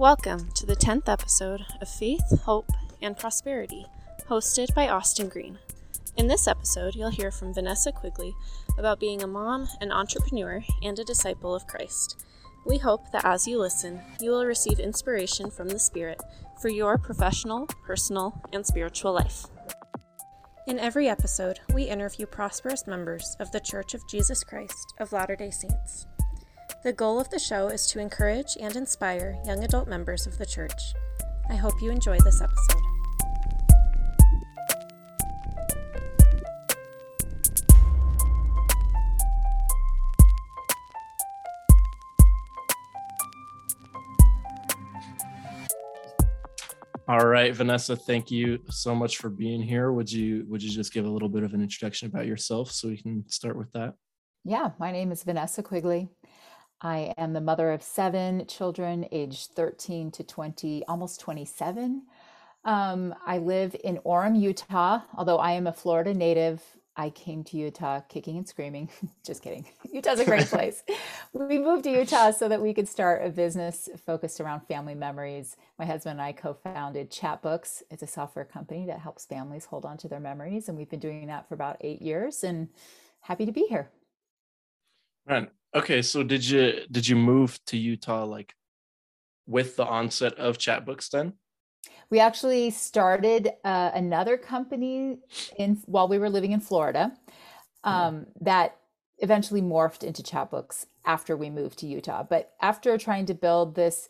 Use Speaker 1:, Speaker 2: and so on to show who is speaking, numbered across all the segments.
Speaker 1: Welcome to the 10th episode of Faith, Hope, and Prosperity, hosted by Austin Green. In this episode, you'll hear from Vanessa Quigley about being a mom, an entrepreneur, and a disciple of Christ. We hope that as you listen, you will receive inspiration from the Spirit for your professional, personal, and spiritual life. In every episode, we interview prosperous members of the Church of Jesus Christ of Latter day Saints. The goal of the show is to encourage and inspire young adult members of the church. I hope you enjoy this episode.
Speaker 2: All right, Vanessa, thank you so much for being here. Would you would you just give a little bit of an introduction about yourself so we can start with that?
Speaker 3: Yeah, my name is Vanessa Quigley. I am the mother of seven children, aged 13 to 20, almost 27. Um, I live in Orem, Utah. Although I am a Florida native, I came to Utah kicking and screaming. Just kidding. Utah's a great place. we moved to Utah so that we could start a business focused around family memories. My husband and I co founded Chatbooks. It's a software company that helps families hold on to their memories. And we've been doing that for about eight years and happy to be here.
Speaker 2: Right. Okay. So did you did you move to Utah like with the onset of Chatbooks then?
Speaker 3: We actually started uh, another company in while we were living in Florida um, that eventually morphed into Chatbooks after we moved to Utah. But after trying to build this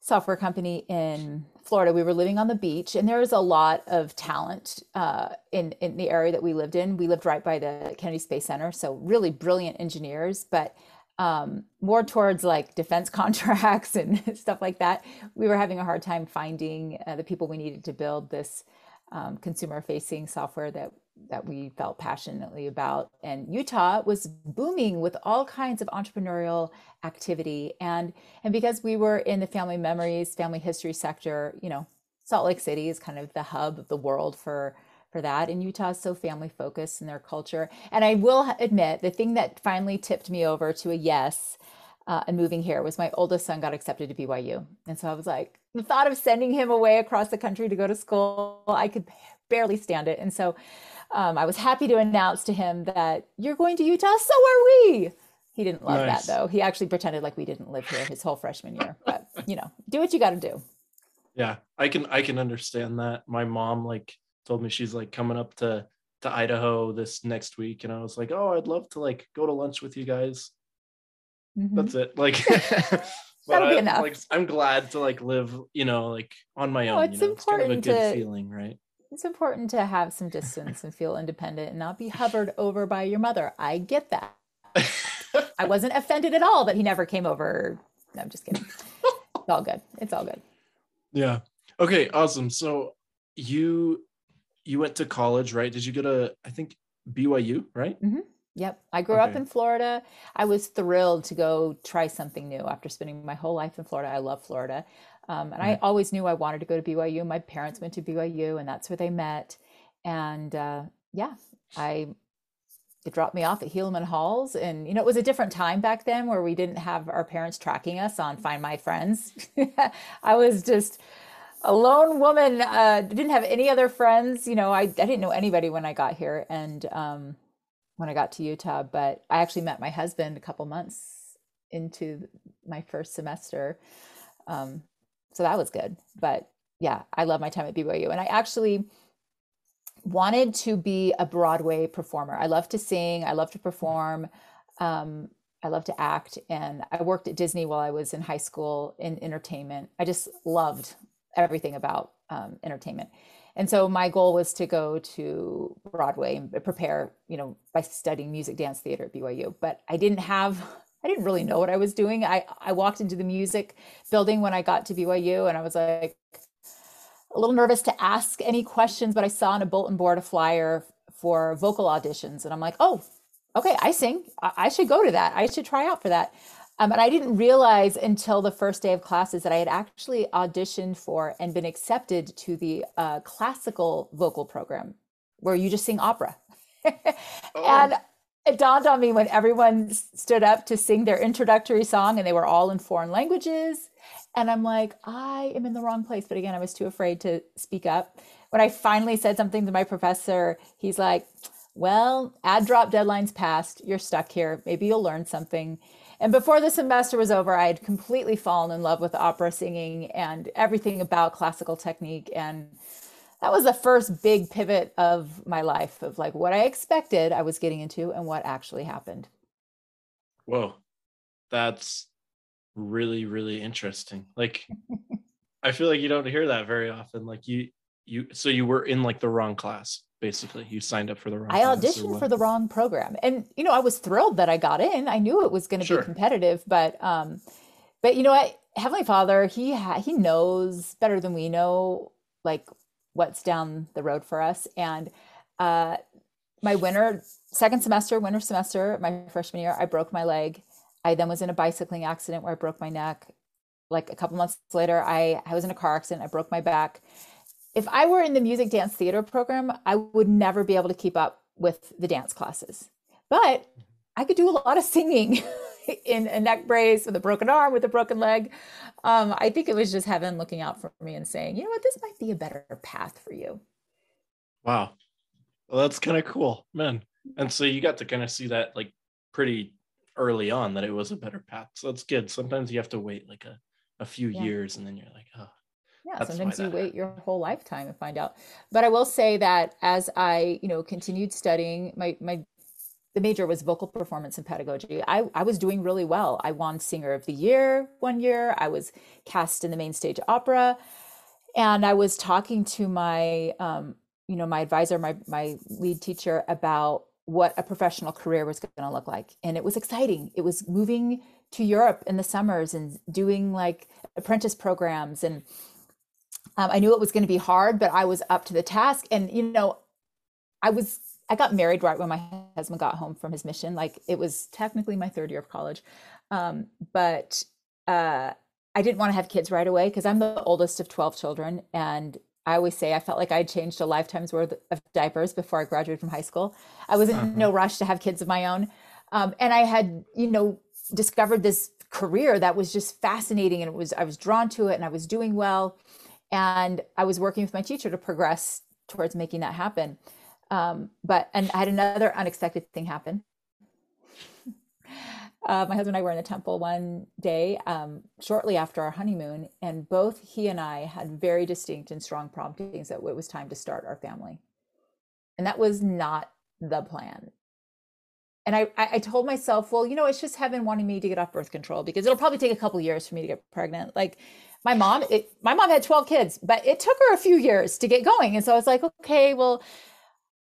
Speaker 3: software company in Florida, we were living on the beach, and there was a lot of talent uh, in in the area that we lived in. We lived right by the Kennedy Space Center, so really brilliant engineers, but um, more towards like defense contracts and stuff like that. We were having a hard time finding uh, the people we needed to build this um, consumer facing software that that we felt passionately about. And Utah was booming with all kinds of entrepreneurial activity. And and because we were in the family memories, family history sector, you know, Salt Lake City is kind of the hub of the world for for that. And Utah is so family focused in their culture. And I will admit the thing that finally tipped me over to a yes uh, and moving here was my oldest son got accepted to BYU. And so I was like, the thought of sending him away across the country to go to school, I could barely stand it. And so um, I was happy to announce to him that you're going to Utah, so are we. He didn't love nice. that though. He actually pretended like we didn't live here his whole freshman year. But you know, do what you got to do.
Speaker 2: Yeah, I can I can understand that. My mom like told me she's like coming up to to Idaho this next week, and I was like, oh, I'd love to like go to lunch with you guys. Mm-hmm. That's it. Like, but I, like I'm glad to like live, you know, like on my no, own. It's you know? important it's kind of a good to, feeling, right?
Speaker 3: It's important to have some distance and feel independent and not be hovered over by your mother. I get that. I wasn't offended at all that he never came over. No, I'm just kidding. It's all good. It's all good.
Speaker 2: Yeah. Okay. Awesome. So you you went to college, right? Did you go to I think BYU, right?
Speaker 3: Mm-hmm. Yep. I grew okay. up in Florida. I was thrilled to go try something new after spending my whole life in Florida. I love Florida. Um, and mm-hmm. I always knew I wanted to go to BYU. My parents went to BYU, and that's where they met. And uh, yeah, I it dropped me off at Helaman Halls, and you know it was a different time back then where we didn't have our parents tracking us on Find My Friends. I was just a lone woman. Uh, didn't have any other friends. You know, I I didn't know anybody when I got here, and um, when I got to Utah. But I actually met my husband a couple months into my first semester. Um, so that was good. But yeah, I love my time at BYU. And I actually wanted to be a Broadway performer. I love to sing, I love to perform. Um, I love to act. And I worked at Disney while I was in high school in entertainment. I just loved everything about um, entertainment. And so my goal was to go to Broadway and prepare, you know, by studying music, dance, theater at BYU. But I didn't have I didn't really know what I was doing. I, I walked into the music building when I got to BYU and I was like a little nervous to ask any questions, but I saw on a bulletin board a flyer for vocal auditions. And I'm like, oh, okay, I sing. I, I should go to that. I should try out for that. Um, and I didn't realize until the first day of classes that I had actually auditioned for and been accepted to the uh, classical vocal program where you just sing opera. oh. And it dawned on me when everyone stood up to sing their introductory song and they were all in foreign languages And I'm like, I am in the wrong place. But again, I was too afraid to speak up. When I finally said something to my professor, he's like, Well, add drop deadline's passed. You're stuck here. Maybe you'll learn something. And before the semester was over, I had completely fallen in love with opera singing and everything about classical technique. And that was the first big pivot of my life of like what I expected I was getting into and what actually happened.
Speaker 2: Whoa, that's really, really interesting. Like, I feel like you don't hear that very often. Like, you, you, so you were in like the wrong class basically. You signed up for the wrong
Speaker 3: i auditioned for the wrong program. And you know i was thrilled that i got in. I knew it was going to sure. be competitive but um but you know what heavenly father he ha- he knows better than we know like what's down the road for us. And uh my winter second semester winter semester my freshman year i broke my leg. I then was in a bicycling accident where i broke my neck. Like a couple months later i i was in a car accident. I broke my back if I were in the music dance theater program, I would never be able to keep up with the dance classes. But I could do a lot of singing in a neck brace with a broken arm, with a broken leg. Um, I think it was just heaven looking out for me and saying, you know what, this might be a better path for you.
Speaker 2: Wow. Well, that's kind of cool, man. And so you got to kind of see that like pretty early on that it was a better path. So that's good. Sometimes you have to wait like a, a few yeah. years and then you're like, oh,
Speaker 3: yeah That's sometimes you wait your whole lifetime and find out. But i will say that as i you know continued studying my my the major was vocal performance and pedagogy. I i was doing really well. I won singer of the year one year. I was cast in the main stage opera. And i was talking to my um you know my advisor my my lead teacher about what a professional career was going to look like. And it was exciting. It was moving to europe in the summers and doing like apprentice programs and um, I knew it was going to be hard, but I was up to the task. And, you know, I was, I got married right when my husband got home from his mission. Like it was technically my third year of college. Um, but uh, I didn't want to have kids right away because I'm the oldest of 12 children. And I always say I felt like I'd changed a lifetime's worth of diapers before I graduated from high school. I was in uh-huh. no rush to have kids of my own. Um, and I had, you know, discovered this career that was just fascinating and it was, I was drawn to it and I was doing well and I was working with my teacher to progress towards making that happen. Um, but and I had another unexpected thing happen. Uh, my husband and I were in a temple one day um, shortly after our honeymoon, and both he and I had very distinct and strong promptings that it was time to start our family. And that was not the plan. And I, I told myself, well, you know, it's just heaven wanting me to get off birth control because it'll probably take a couple years for me to get pregnant. Like, my mom it, my mom had 12 kids but it took her a few years to get going. And so i was like okay well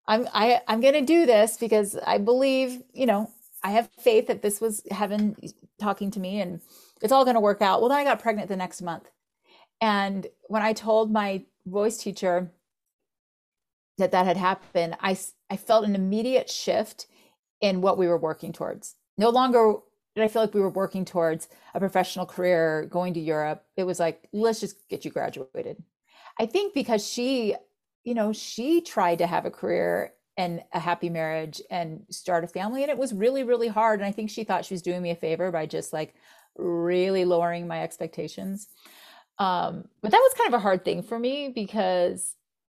Speaker 3: i'm I, i'm going to do this because i believe you know i have faith that this was heaven talking to me and it's all going to work out. Well then i got pregnant the next month. And when i told my voice teacher that that had happened i i felt an immediate shift in what we were working towards. No longer did I feel like we were working towards a professional career, going to Europe. It was like, let's just get you graduated. I think because she, you know, she tried to have a career and a happy marriage and start a family. And it was really, really hard. And I think she thought she was doing me a favor by just like really lowering my expectations. Um, but that was kind of a hard thing for me because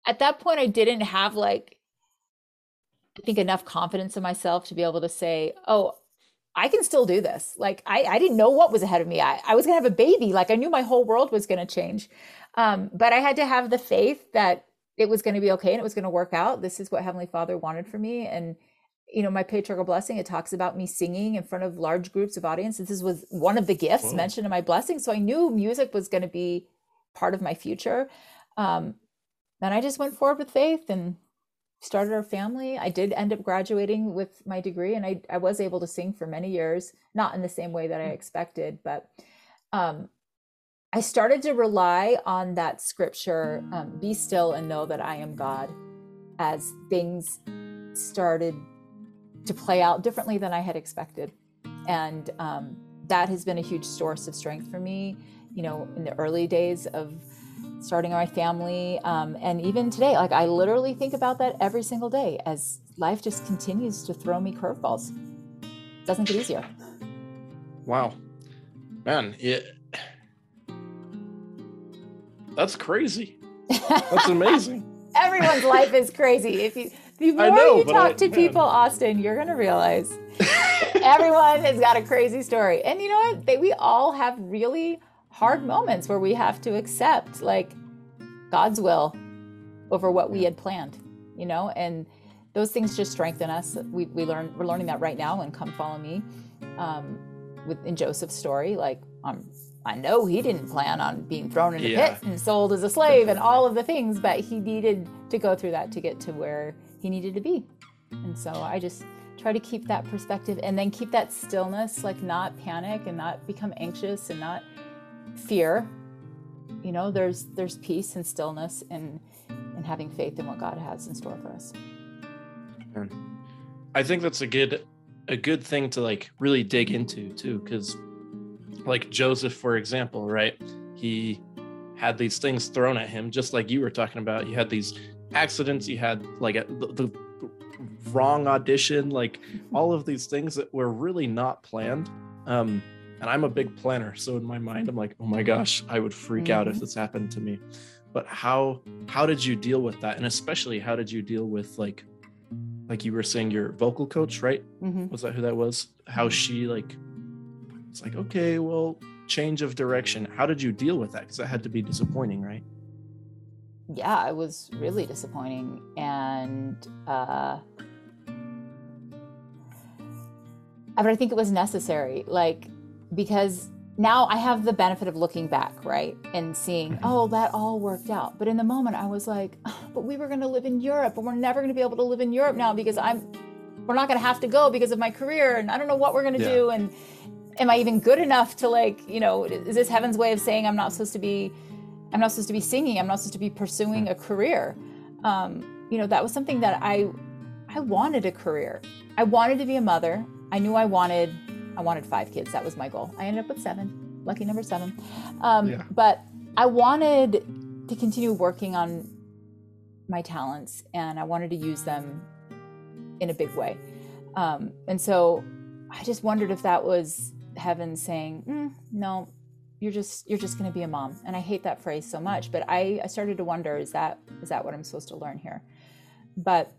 Speaker 3: at that point I didn't have like I think enough confidence in myself to be able to say, oh, I can still do this. Like I, I didn't know what was ahead of me. I, I was gonna have a baby. Like I knew my whole world was gonna change. Um, but I had to have the faith that it was gonna be okay and it was gonna work out. This is what Heavenly Father wanted for me. And you know, my patriarchal blessing, it talks about me singing in front of large groups of audiences. This was one of the gifts Whoa. mentioned in my blessing. So I knew music was gonna be part of my future. Um, and I just went forward with faith and started our family. I did end up graduating with my degree and I, I was able to sing for many years, not in the same way that I mm. expected, but um, I started to rely on that scripture, um, be still and know that I am God, as things started to play out differently than I had expected. And um, that has been a huge source of strength for me, you know, in the early days of starting my family. Um, and even today, like I literally think about that every single day as life just continues to throw me curveballs. Doesn't get easier.
Speaker 2: Wow. Man, it, That's crazy. That's amazing.
Speaker 3: Everyone's life is crazy. If you the more know, you talk I, to people, Austin, you're gonna realize everyone has got a crazy story. And you know what? They, we all have really hard moments where we have to accept like God's will over what we had planned, you know, and those things just strengthen us. We, we learn, we're learning that right now and come follow me. Um, with in Joseph's story, like um, I know he didn't plan on being thrown in a yeah. pit and sold as a slave and all of the things, but he needed to go through that to get to where he needed to be. And so I just try to keep that perspective and then keep that stillness, like not panic and not become anxious and not fear. You know, there's there's peace and stillness and and having faith in what God has in store for us.
Speaker 2: I think that's a good a good thing to like really dig into too, because like Joseph, for example, right? He had these things thrown at him, just like you were talking about. He had these accidents. He had like a, the, the wrong audition, like all of these things that were really not planned. Um, and I'm a big planner, so in my mind, I'm like, oh my gosh, I would freak mm-hmm. out if mm-hmm. this happened to me. But how how did you deal with that? And especially, how did you deal with like like you were saying your vocal coach, right? Mm-hmm. Was that who that was? How she like it's like, okay, well, change of direction. How did you deal with that? Because that had to be disappointing, right?
Speaker 3: Yeah, it was really disappointing. And uh but I think it was necessary. Like because now I have the benefit of looking back, right? And seeing, mm-hmm. oh, that all worked out. But in the moment I was like, oh, but we were going to live in Europe and we're never going to be able to live in Europe now because I'm we're not going to have to go because of my career and I don't know what we're going to yeah. do and am I even good enough to like, you know, is this heaven's way of saying I'm not supposed to be I'm not supposed to be singing, I'm not supposed to be pursuing a career. Um, you know, that was something that I I wanted a career. I wanted to be a mother. I knew I wanted I wanted five kids. That was my goal. I ended up with seven. Lucky number seven. Um, yeah. But I wanted to continue working on my talents and I wanted to use them in a big way. Um, and so I just wondered if that was heaven saying, mm, "No, you're just you're just going to be a mom." And I hate that phrase so much, but I, I started to wonder: is that is that what I'm supposed to learn here? But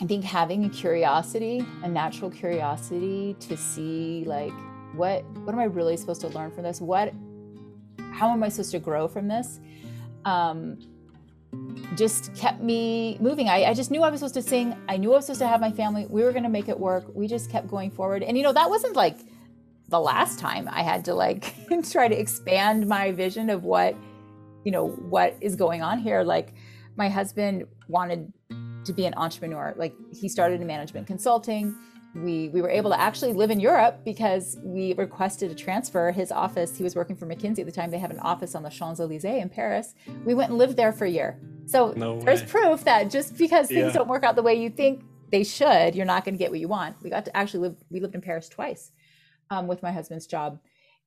Speaker 3: I think having a curiosity, a natural curiosity to see like what what am I really supposed to learn from this? What how am I supposed to grow from this? Um, just kept me moving. I, I, just knew I was supposed to sing. I knew I was supposed to have my family. We were going to make it work. We just kept going forward. And, you know, that wasn't like the last time I had to like try to expand my vision of what, you know, what is going on here. Like, my husband wanted to be an entrepreneur. Like, he started in management consulting. We, we were able to actually live in Europe because we requested a transfer. His office, he was working for McKinsey at the time. They have an office on the Champs Elysees in Paris. We went and lived there for a year so no there's proof that just because things yeah. don't work out the way you think they should, you're not going to get what you want. We got to actually live. We lived in Paris twice um, with my husband's job,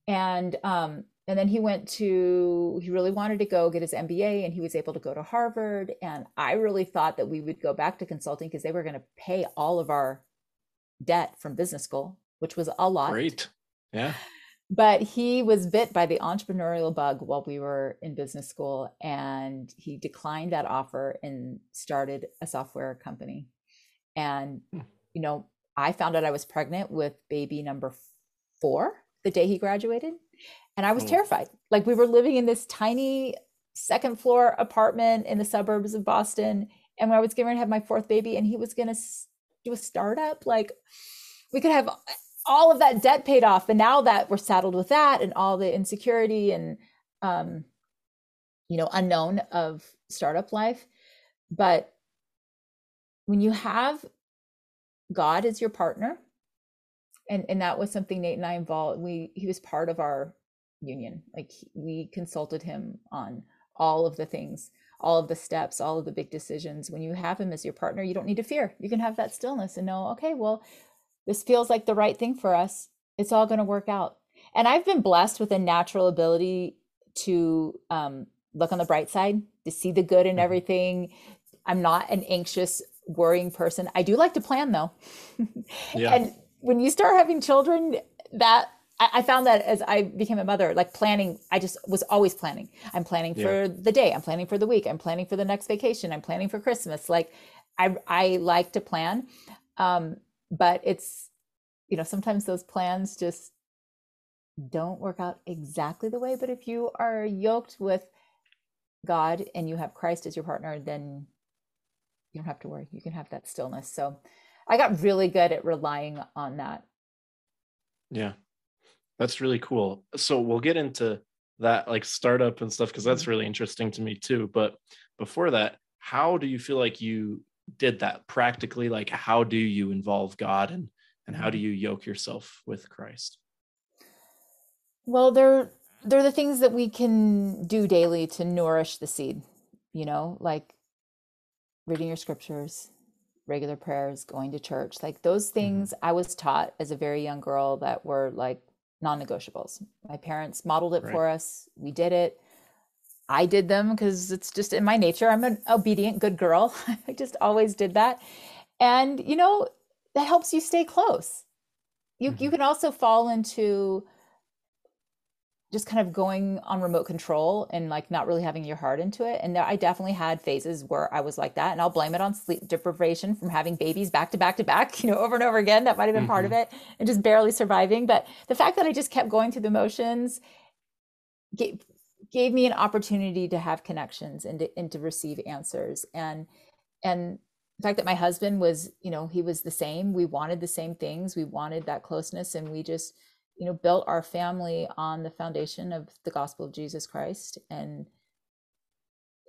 Speaker 3: and um, and then he went to. He really wanted to go get his MBA, and he was able to go to Harvard. And I really thought that we would go back to consulting because they were going to pay all of our debt from business school, which was a lot.
Speaker 2: Great. Yeah
Speaker 3: but he was bit by the entrepreneurial bug while we were in business school and he declined that offer and started a software company and hmm. you know i found out i was pregnant with baby number four the day he graduated and i was oh. terrified like we were living in this tiny second floor apartment in the suburbs of boston and when i was getting ready to have my fourth baby and he was going to do a startup like we could have all of that debt paid off and now that we're saddled with that and all the insecurity and um you know unknown of startup life but when you have god as your partner and and that was something nate and i involved we he was part of our union like we consulted him on all of the things all of the steps all of the big decisions when you have him as your partner you don't need to fear you can have that stillness and know okay well this feels like the right thing for us. It's all going to work out. And I've been blessed with a natural ability to um, look on the bright side, to see the good in mm-hmm. everything. I'm not an anxious, worrying person. I do like to plan though. yeah. And when you start having children, that I, found that as I became a mother, like planning, I just was always planning. I'm planning for yeah. the day. I'm planning for the week. I'm planning for the next vacation. I'm planning for Christmas. Like I, I like to plan. Um, but it's, you know, sometimes those plans just don't work out exactly the way. But if you are yoked with God and you have Christ as your partner, then you don't have to worry. You can have that stillness. So I got really good at relying on that.
Speaker 2: Yeah. That's really cool. So we'll get into that like startup and stuff because that's mm-hmm. really interesting to me too. But before that, how do you feel like you did that practically? Like how do you involve God and and how do you yoke yourself with Christ?
Speaker 3: Well, they're they're the things that we can do daily to nourish the seed, you know, like reading your scriptures, regular prayers, going to church. Like those mm-hmm. things mm-hmm. I was taught as a very young girl that were like non-negotiables. My parents modeled it right. for us. We did it. I did them because it's just in my nature. I'm an obedient good girl. I just always did that. And you know, that helps you stay close. You mm-hmm. you can also fall into just kind of going on remote control and like not really having your heart into it. And I definitely had phases where I was like that. And I'll blame it on sleep deprivation from having babies back to back to back, you know, over and over again. That might have been mm-hmm. part of mm-hmm. it and just barely surviving. But the fact that I just kept going through the motions gave, gave me an opportunity to have connections and to, and to receive answers. And, and the fact that my husband was, you know, he was the same. We wanted the same things. We wanted that closeness and we just, you know built our family on the foundation of the gospel of jesus christ and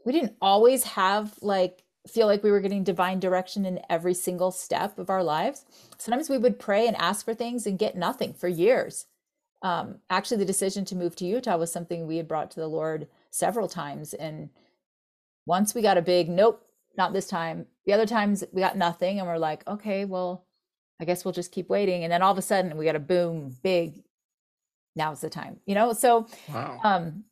Speaker 3: we didn't always have like feel like we were getting divine direction in every single step of our lives. Sometimes we would pray and ask for things and get nothing for years. Um, actually the decision to move to utah was something we had brought to the lord several times and once we got a big nope not this time the other times we got nothing and we're like okay well I guess we'll just keep waiting. And then all of a sudden we got a boom, big, now's the time, you know? So, wow. um,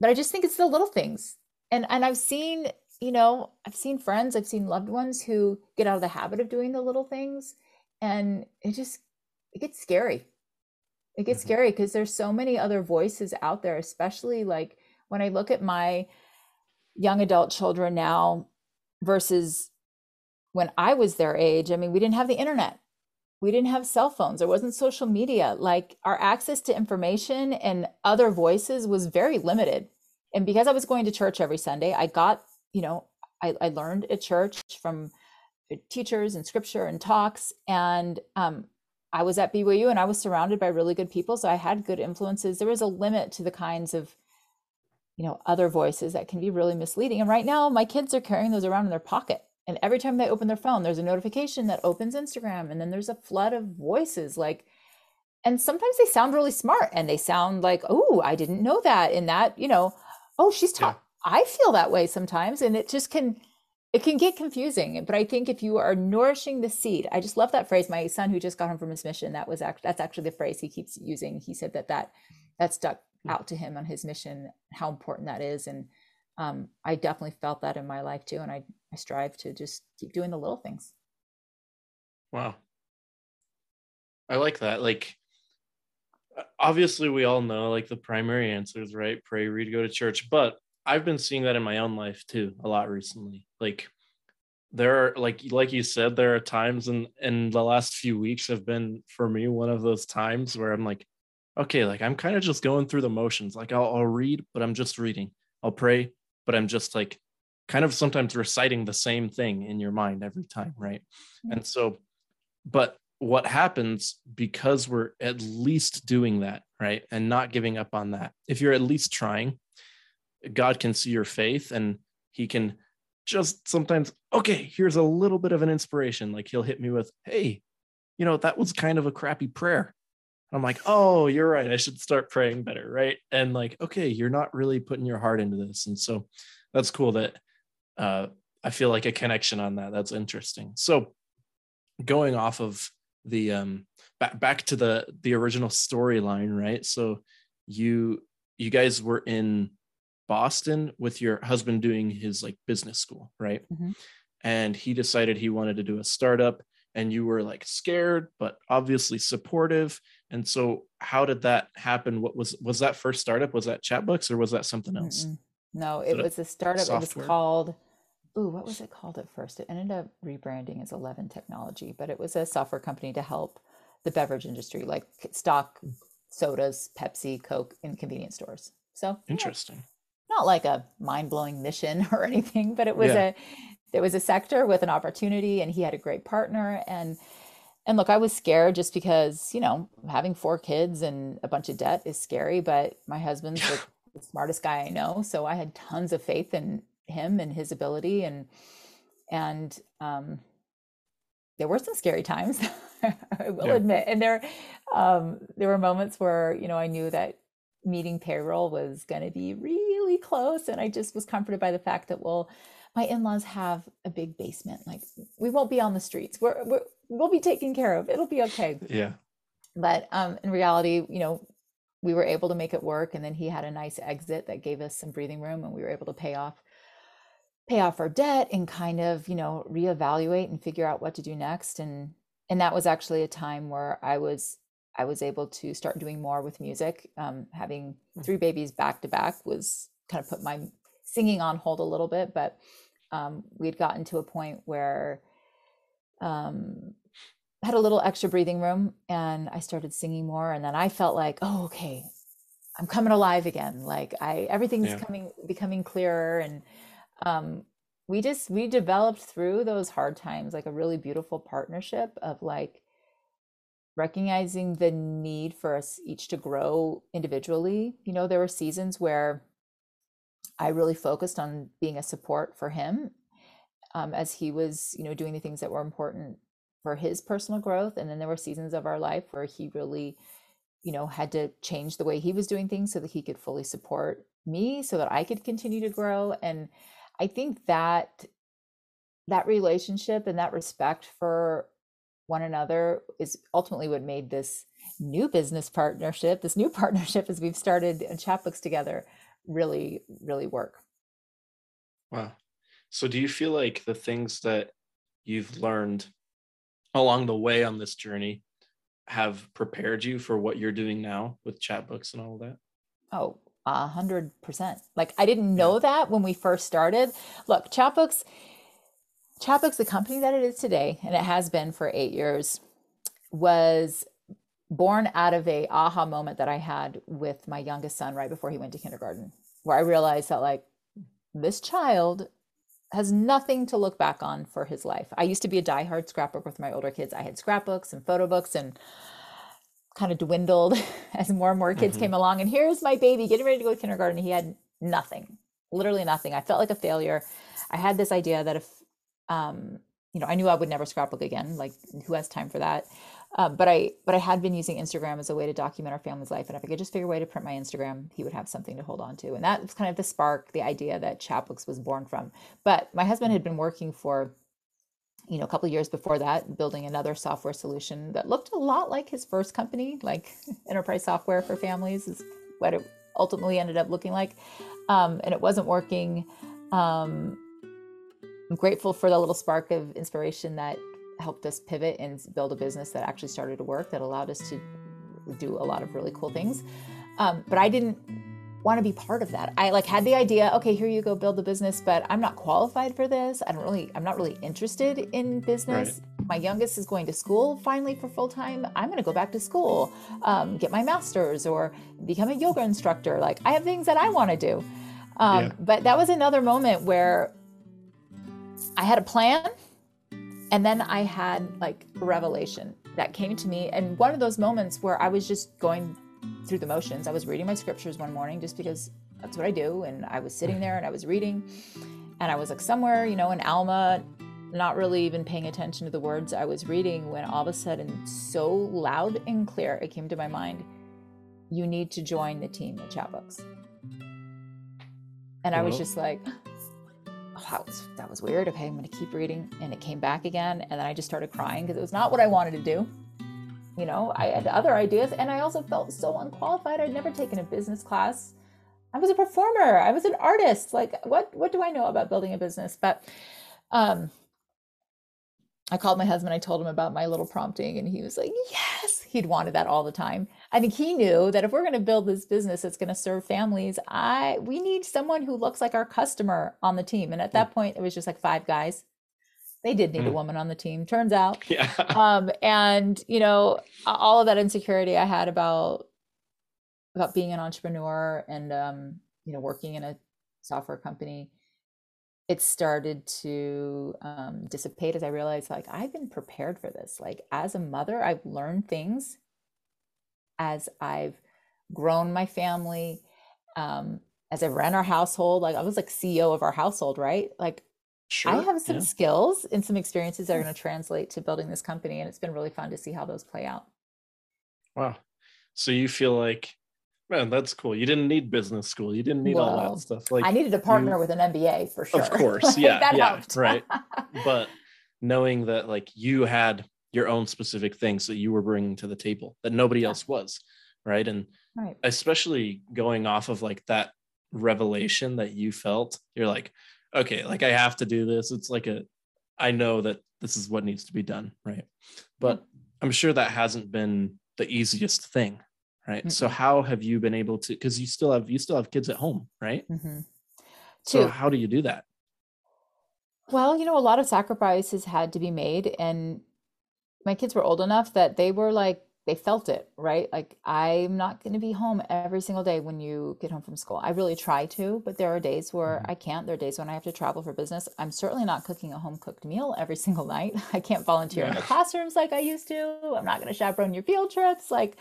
Speaker 3: but I just think it's the little things. And, and I've seen, you know, I've seen friends, I've seen loved ones who get out of the habit of doing the little things and it just, it gets scary. It gets mm-hmm. scary because there's so many other voices out there, especially like when I look at my young adult children now versus when I was their age, I mean, we didn't have the internet. We didn't have cell phones. There wasn't social media. Like our access to information and other voices was very limited. And because I was going to church every Sunday, I got, you know, I, I learned at church from teachers and scripture and talks. And um, I was at BYU and I was surrounded by really good people. So I had good influences. There was a limit to the kinds of, you know, other voices that can be really misleading. And right now, my kids are carrying those around in their pocket and every time they open their phone there's a notification that opens instagram and then there's a flood of voices like and sometimes they sound really smart and they sound like oh i didn't know that in that you know oh she's taught yeah. i feel that way sometimes and it just can it can get confusing but i think if you are nourishing the seed i just love that phrase my son who just got home from his mission that was actually that's actually the phrase he keeps using he said that that that stuck hmm. out to him on his mission how important that is and um, I definitely felt that in my life too. And I, I strive to just keep doing the little things.
Speaker 2: Wow. I like that. Like, obviously, we all know like the primary answers, right? Pray, read, go to church. But I've been seeing that in my own life too a lot recently. Like, there are like like you said there are times and in, in the last few weeks have been for me one of those times where i'm like okay like i'm kind of just going through the motions like I'll, I'll read but i'm just reading i'll pray but I'm just like kind of sometimes reciting the same thing in your mind every time, right? Mm-hmm. And so, but what happens because we're at least doing that, right? And not giving up on that. If you're at least trying, God can see your faith and he can just sometimes, okay, here's a little bit of an inspiration. Like he'll hit me with, hey, you know, that was kind of a crappy prayer. I'm like, oh, you're right. I should start praying better, right? And like, okay, you're not really putting your heart into this, and so that's cool that uh, I feel like a connection on that. That's interesting. So going off of the um back back to the the original storyline, right? So you you guys were in Boston with your husband doing his like business school, right? Mm-hmm. And he decided he wanted to do a startup and you were like scared but obviously supportive And so how did that happen? What was was that first startup? Was that Chatbooks or was that something else?
Speaker 3: Mm-mm. No, it was a startup. It was called, ooh, what was it called at first? It ended up rebranding as Eleven Technology, but it was a software company to help the beverage industry, like stock sodas, Pepsi, Coke in convenience stores. So yeah,
Speaker 2: Interesting.
Speaker 3: not like a mind-blowing mission or anything, but it was
Speaker 2: Yeah.
Speaker 3: a there was a sector with an opportunity and he had a great partner and and look, I was scared just because, you know, having four kids and a bunch of debt is scary, but my husband's
Speaker 2: Yeah.
Speaker 3: like the smartest guy I know, so I had tons of faith in him and his ability and and um there were some scary times, I will
Speaker 2: Yeah.
Speaker 3: admit. And there um there were moments where, you know, I knew that meeting payroll was going to be really close and I just was comforted by the fact that well my in-laws have a big basement like we won't be on the streets we're, we're we'll be taken care of it'll be okay
Speaker 2: Yeah.
Speaker 3: but um in reality you know we were able to make it work and then he had a nice exit that gave us some breathing room and we were able to pay off pay off our debt and kind of you know reevaluate and figure out what to do next. And and that was actually a time where i was i was able to start doing more with music. Um, having three babies back to back was kind of put my singing on hold a little bit but um, we had gotten to a point where um, had a little extra breathing room and i started singing more and then i felt like oh okay i'm coming alive again like i everything's
Speaker 2: Yeah.
Speaker 3: coming becoming clearer and um, we just we developed through those hard times like a really beautiful partnership of like recognizing the need for us each to grow individually you know there were seasons where i really focused on being a support for him um, as he was you know doing the things that were important for his personal growth and then there were seasons of our life where he really you know had to change the way he was doing things so that he could fully support me so that i could continue to grow and i think that that relationship and that respect for one another is ultimately what made this new business partnership this new partnership as we've started a Chatbooks together really really work
Speaker 2: Wow. So do you feel like the things that you've learned along the way on this journey have prepared you for what you're doing now with chatbooks and all that?
Speaker 3: Oh, a hundred percent. Like I didn't know that when we first started. Look, Chatbooks, Chatbooks, the company that it is today, and it has been for eight years, was born out of a aha moment that I had with my youngest son right before he went to kindergarten, where I realized that like this child has nothing to look back on for his life. I used to be a diehard scrapbook with my older kids. I had scrapbooks and photo books and kind of dwindled as more and more kids
Speaker 2: Mhm.
Speaker 3: came along. And here's my baby getting ready to go to kindergarten. He had nothing, literally nothing. I felt like a failure. I had this idea that if, um, you know, I knew I would never scrapbook again. Like, who has time for that? Um, but I, but I had been using Instagram as a way to document our family's life, and if I could just figure a way to print my Instagram, he would have something to hold on to. And that was kind of the spark, the idea that Chatbooks was born from. But my husband had been working for you know, a couple years before that, building another software solution that looked a lot like his first company, like enterprise software for families, is what it ultimately ended up looking like. Um, and it wasn't working. Um, I'm grateful for the little spark of inspiration that helped us pivot and build a business that actually started to work, that allowed us to do a lot of really cool things. Um, but I didn't want to be part of that. I like had the idea, okay, here you go build the business, but I'm not qualified for this. I don't really I'm not really interested in business. My youngest is going to school finally for full time. I'm going to go back to school, um, get my master's or become a yoga instructor. Like I have things that I want to do. Um,
Speaker 2: Yeah.
Speaker 3: But that was another moment where I had a plan and then I had like a revelation that came to me. And one of those moments where I was just going through the motions. I was reading my scriptures one morning just because that's what I do. And I was sitting there and I was reading, and I was like somewhere, you know, in Alma, not really even paying attention to the words I was reading when all of a sudden, so loud and clear, it came to my mind you need to join the team at Chatbooks. And I was just like, that was that was weird. Okay, I'm going to keep reading, and it came back again, and then I just started crying because it was not what I wanted to do. You know, I had other ideas, and I also felt so unqualified. I'd never taken a business class. I was a performer. I was an artist. Like, what what do I know about building a business? But um, I called my husband. I told him about my little prompting, and he was like, "Yes." He'd wanted that all the time. I think he knew that if we're going to build this business that's going to serve families, I we need someone who looks like our customer on the team. And at that point, it was just like five guys. They did need mm. a woman on the team. Turns out, yeah. Um, and you know, all of that insecurity I had about about being an entrepreneur and um, you know working in a software company it started to um, dissipate as I realized, like, I've been prepared for this. Like, as a mother, I've learned things as I've grown my family, um, as I ran our household. Like, I was like CEO of our household, right? Like, sure, I have some yeah. skills and some experiences that are going to translate to building this company. And it's been really fun to see how those play out.
Speaker 2: Wow. So you feel like Man, that's cool. You didn't need business school. You didn't need well, all that stuff.
Speaker 3: Like I needed a partner you, with an MBA for sure.
Speaker 2: Of course, yeah, that yeah, helped. right. But knowing that like you had your own specific things that you were bringing to the table that nobody yeah. else was, right? And right. especially going off of like that revelation that you felt, you're like, okay, like I have to do this. It's like a, I know that this is what needs to be done, right? But yeah. I'm sure that hasn't been the easiest thing right? Mm-hmm. so how have you been able to because you still have you still have kids at home right? Mm-hmm. so how do you do that?
Speaker 3: Well you know a lot of sacrifices had to be made and my kids were old enough that they were like they felt it right? Like i'm not going to be home every single day when you get home from school. I really try to but there are days where mm-hmm. i can't. There are days when i have to travel for business. I'm certainly not cooking a home cooked meal every single night. I can't volunteer yeah. in the classrooms like i used to. I'm not going to chaperone your field trips. Like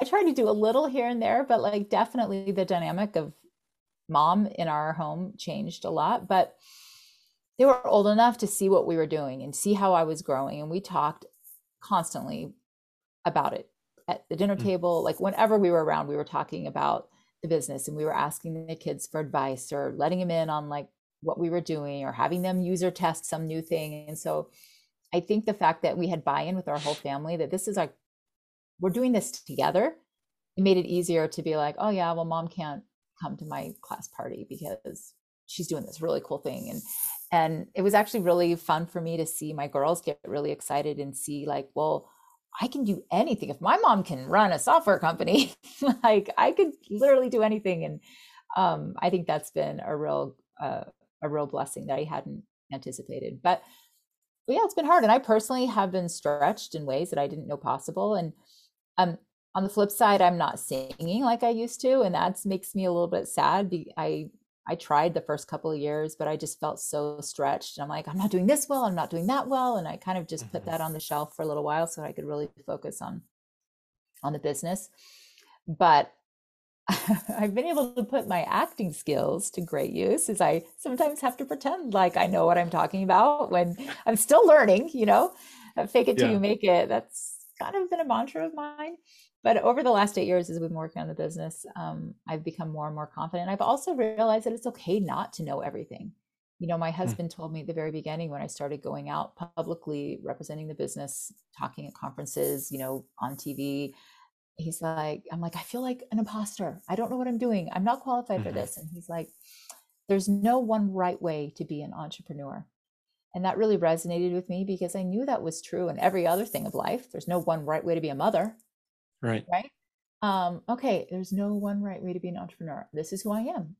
Speaker 3: I try to do a little here and there, but like definitely the dynamic of mom in our home changed a lot. But they were old enough to see what we were doing and see how I was growing. And we talked constantly about it at the dinner mm. table. Like whenever we were around, we were talking about the business and we were asking the kids for advice or letting them in on like what we were doing or having them user test some new thing. And so I think the fact that we had buy in with our whole family, that this is like we're doing this together it made it easier to be like oh yeah well mom can't come to my class party because she's doing this really cool thing. And and it was actually really fun for me to see my girls get really excited and see like well i can do anything. If my mom can run a software company like i could literally do anything. And um, i think that's been a real uh, a real blessing that i hadn't anticipated. But, but yeah it's been hard. And i personally have been stretched in ways that i didn't know possible. And um, on the flip side, I'm not singing like I used to, and that makes me a little bit sad. I I tried the first couple of years, but I just felt so stretched. I'm like, I'm not doing this well, I'm not doing that well, and I kind of just mm-hmm. put that on the shelf for a little while so I could really focus on on the business. But I've been able to put my acting skills to great use as I sometimes have to pretend like I know what I'm talking about when I'm still learning, you know, fake it till yeah. you make it. That's kind of been a mantra of mine. But over the last eight years, as we've been working on the business, um, I've become more and more confident. I've also realized that it's okay not to know everything. You know, my hmm. husband mm. told me at the very beginning when I started going out publicly representing the business, talking at conferences, you know, on TV, he's like, I'm like, I feel like an imposter. I don't know what I'm doing. I'm not qualified mm-hmm. for this. And he's like, there's no one right way to be an entrepreneur. And that really resonated with me because I knew that was true in every other thing of life. There's no one right way to be a mother.
Speaker 2: Right.
Speaker 3: Right. Um, okay, there's no one right way to be an entrepreneur. This is who I am.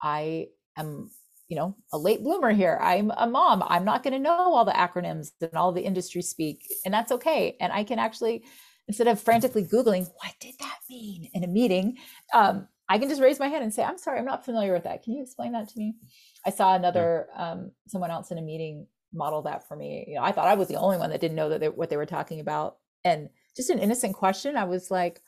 Speaker 3: I am, you know, a late bloomer here. I'm a mom. I'm not going to know all the acronyms and all the industry speak, and that's okay. And I can actually, instead of frantically Googling, what did that mean in a meeting, um, I can just raise my hand and say, I'm sorry, I'm not familiar with that. Can you explain that to me? I saw another, um, someone else in a meeting model that for me. You know, I thought I was the only one that didn't know that they, what they were talking about. And just an innocent question, I was like,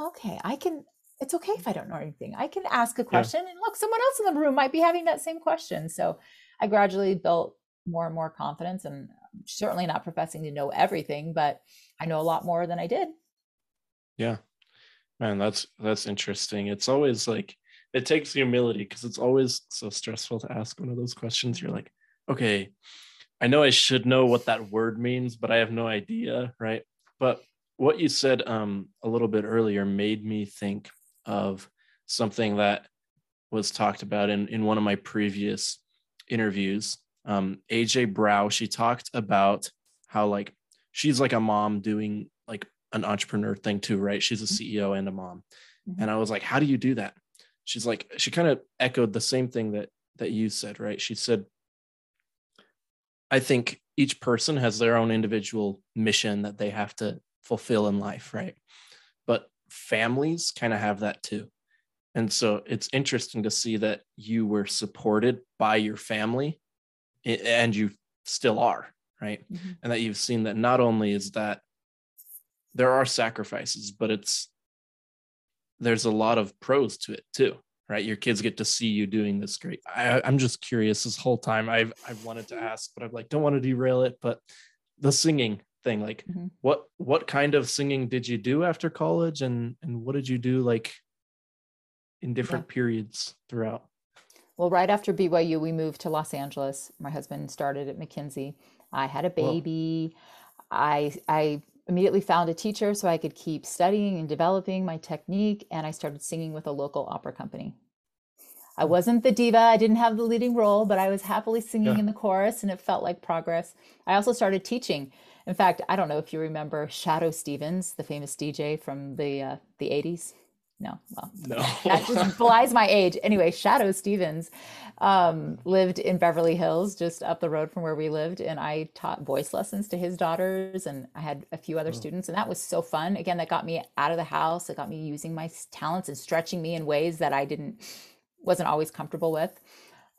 Speaker 3: okay, I can. It's okay if I don't know anything. I can ask a question, yeah. and look, someone else in the room might be having that same question. So I gradually built more and more confidence, and certainly not professing to know everything, but I know a lot more than I did.
Speaker 2: Yeah, man, that's that's interesting. It's always like it takes humility because it's always so stressful to ask one of those questions. You're like, okay, I know I should know what that word means, but I have no idea, right? But what you said um, a little bit earlier made me think of something that was talked about in, in one of my previous interviews. um, AJ Brow. She talked about how like she's like a mom doing like an entrepreneur thing too, right? She's a mm-hmm. CEO and a mom. Mm-hmm. And I was like, how do you do that? She's like, she kind of echoed the same thing that that you said, right? She said, I think each person has their own individual mission that they have to fulfill in life, right? But families kind of have that too. And so it's interesting to see that you were supported by your family and you still are, right? Mm-hmm. And that you've seen that not only is that there are sacrifices, but it's there's a lot of pros to it too, right? Your kids get to see you doing this great. I, I'm just curious this whole time. I've I've wanted to ask, but I'm like, don't want to derail it. But the singing thing, like mm-hmm. what what kind of singing did you do after college and and what did you do like in different yeah. periods throughout?
Speaker 3: Well, right after BYU, we moved to Los Angeles. My husband started at McKinsey. I had a baby. Whoa. I I immediately found a teacher so I could keep studying and developing my technique. And I started singing with a local opera company. I hmm. wasn't the diva, I didn't have the leading role, but I was happily singing yeah. in the chorus and it felt like progress. I also started teaching. In fact, I don't know if you remember Shadoe Stevens, the famous DJ from the uh, the 80s no, well, no. that just belies my age. Anyway, Shadoe Stevens um, lived in Beverly Hills, just up the road from where we lived, and I taught voice lessons to his daughters, and I had a few other oh. students, and that was so fun. Again, that got me out of the house. It got me using my talents and stretching me in ways that I didn't wasn't always comfortable with.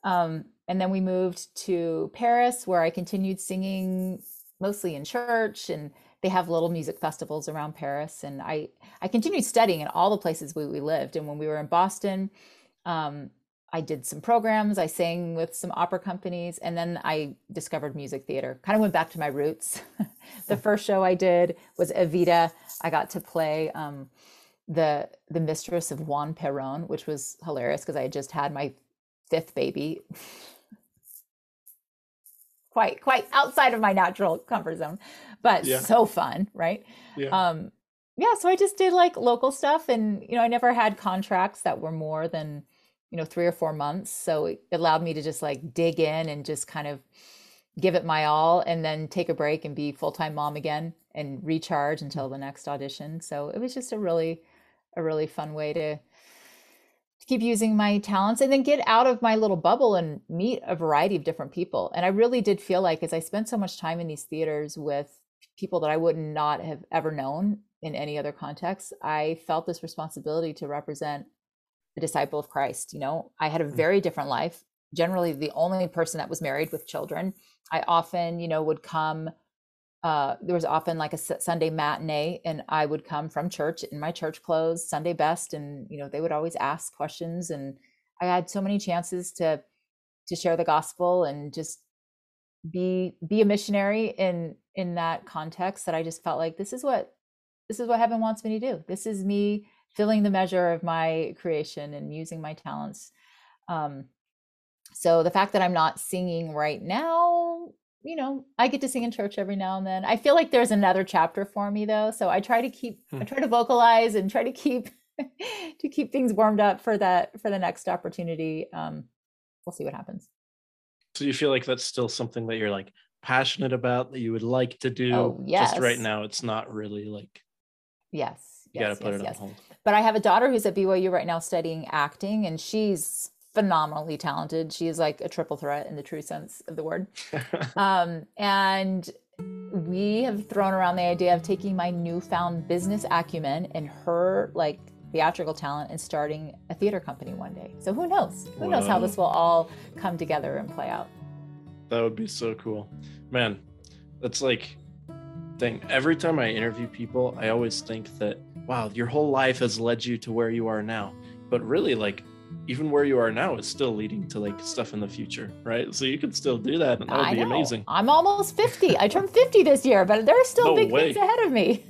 Speaker 3: Um, and then we moved to Paris, where I continued singing mostly in church and they have little music festivals around Paris. And I, I continued studying in all the places we, we lived. And when we were in Boston, um, I did some programs. I sang with some opera companies, and then I discovered music theater. Kind of went back to my roots. the first show I did was Evita. I got to play um, the the mistress of Juan Perón, which was hilarious because I had just had my fifth baby. quite quite outside of my natural comfort zone but yeah. so fun, right? Yeah. Um, yeah. So I just did like local stuff, and you know, I never had contracts that were more than you know three or four months, so it allowed me to just like dig in and just kind of give it my all, and then take a break and be full time mom again and recharge until the next audition. So it was just a really a really fun way to keep using my talents and then get out of my little bubble and meet a variety of different people. And I really did feel like as I spent so much time in these theaters with people that I would not have ever known in any other context, I felt this responsibility to represent a disciple of Christ. You know, I had a mm. very different life, generally the only person that was married with children. I often, you know, would come. Uh, there was often like a Sunday matinee, and I would come from church in my church clothes, Sunday best, and you know they would always ask questions, and I had so many chances to to share the gospel and just be be a missionary in in that context that I just felt like this is what this is what heaven wants me to do. This is me filling the measure of my creation and using my talents. Um, so the fact that I'm not singing right now, you know, I get to sing in church every now and then. I feel like there's another chapter for me though, so I try to keep hmm. I try to vocalize and try to keep to keep things warmed up for that for the next opportunity. Um, we'll see what happens.
Speaker 2: So you feel like that's still something that you're like passionate about that you would like to do? Oh, yes. Just right now, it's not really like.
Speaker 3: Yes.
Speaker 2: You
Speaker 3: yes,
Speaker 2: got to put
Speaker 3: yes,
Speaker 2: it
Speaker 3: yes.
Speaker 2: on hold.
Speaker 3: But I have a daughter who's at BYU right now studying acting, and she's phenomenally talented. She is like a triple threat in the true sense of the word. um, and we have thrown around the idea of taking my newfound business acumen and her like theatrical talent and starting a theater company one day. So who knows? Who knows how this will all come together and play out?
Speaker 2: That would be so cool. Man, that's like thing. Every time I interview people, I always think that, wow, your whole life has led you to where you are now. But really, like, even where you are now is still leading to like stuff in the future, right? So you could still do that, and that would I be know. amazing.
Speaker 3: I'm almost 50. I turned 50 this year, but there are still no big way. things ahead of me.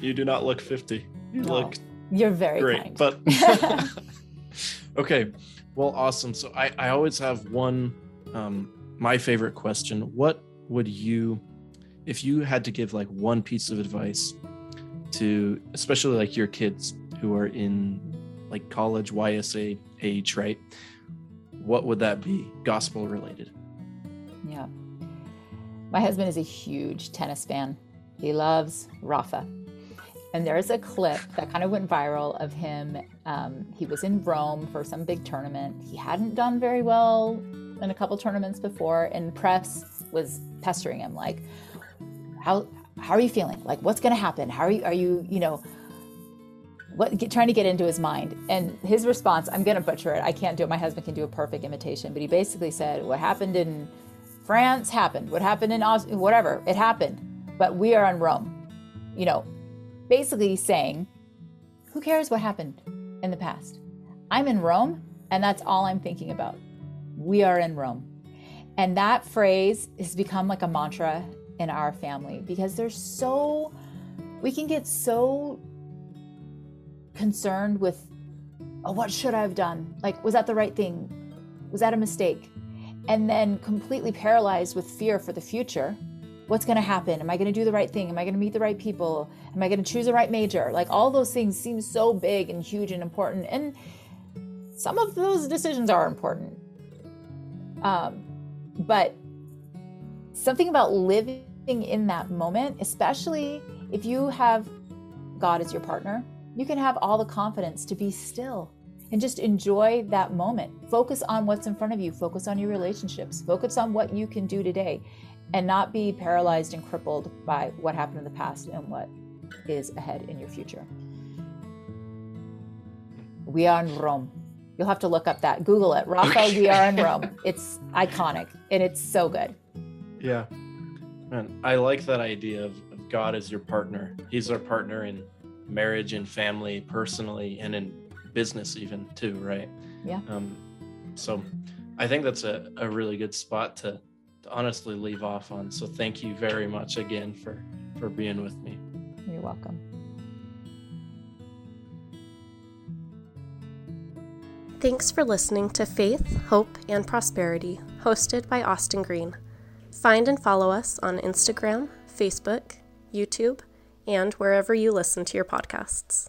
Speaker 2: you do not look 50. You no. look
Speaker 3: you're very
Speaker 2: great.
Speaker 3: Kind.
Speaker 2: But okay, well, awesome. So I I always have one um my favorite question. What would you, if you had to give like one piece of advice to, especially like your kids who are in like college YSA age, right? What would that be? Gospel related.
Speaker 3: Yeah. My husband is a huge tennis fan. He loves Rafa. And there's a clip that kind of went viral of him. Um, he was in Rome for some big tournament. He hadn't done very well in a couple tournaments before, and press was pestering him like, "How how are you feeling? Like, what's going to happen? How are you? Are you you know?" What, get, trying to get into his mind and his response i'm going to butcher it i can't do it my husband can do a perfect imitation but he basically said what happened in france happened what happened in Aus- whatever it happened but we are in rome you know basically saying, who cares what happened in the past? I'm in Rome, and that's all I'm thinking about. We are in Rome. And that phrase has become like a mantra in our family because there's so, we can get so concerned with, oh, what should I have done? Like, was that the right thing? Was that a mistake? And then completely paralyzed with fear for the future what's going to happen? Am I going to do the right thing? Am I going to meet the right people? Am I going to choose the right major? Like all those things seem so big and huge and important. And some of those decisions are important. Um, but something about living in that moment, especially if you have God as your partner, you can have all the confidence to be still and just enjoy that moment. Focus on what's in front of you, focus on your relationships, focus on what you can do today and not be paralyzed and crippled by what happened in the past and what is ahead in your future. We are in Rome. You'll have to look up that. Google it. Rafa, we are in Rome. It's iconic and it's so good.
Speaker 2: Yeah. Man, I like that idea of, of God as your partner. He's our partner in marriage and family, personally, and in business, even too, right?
Speaker 3: Yeah.
Speaker 2: Um, so I think that's a, a really good spot to honestly leave off on. So thank you very much again for for being with me.
Speaker 3: You're welcome.
Speaker 1: Thanks for listening to Faith, Hope, and Prosperity, hosted by Austin Green. Find and follow us on Instagram, Facebook, YouTube, and wherever you listen to your podcasts.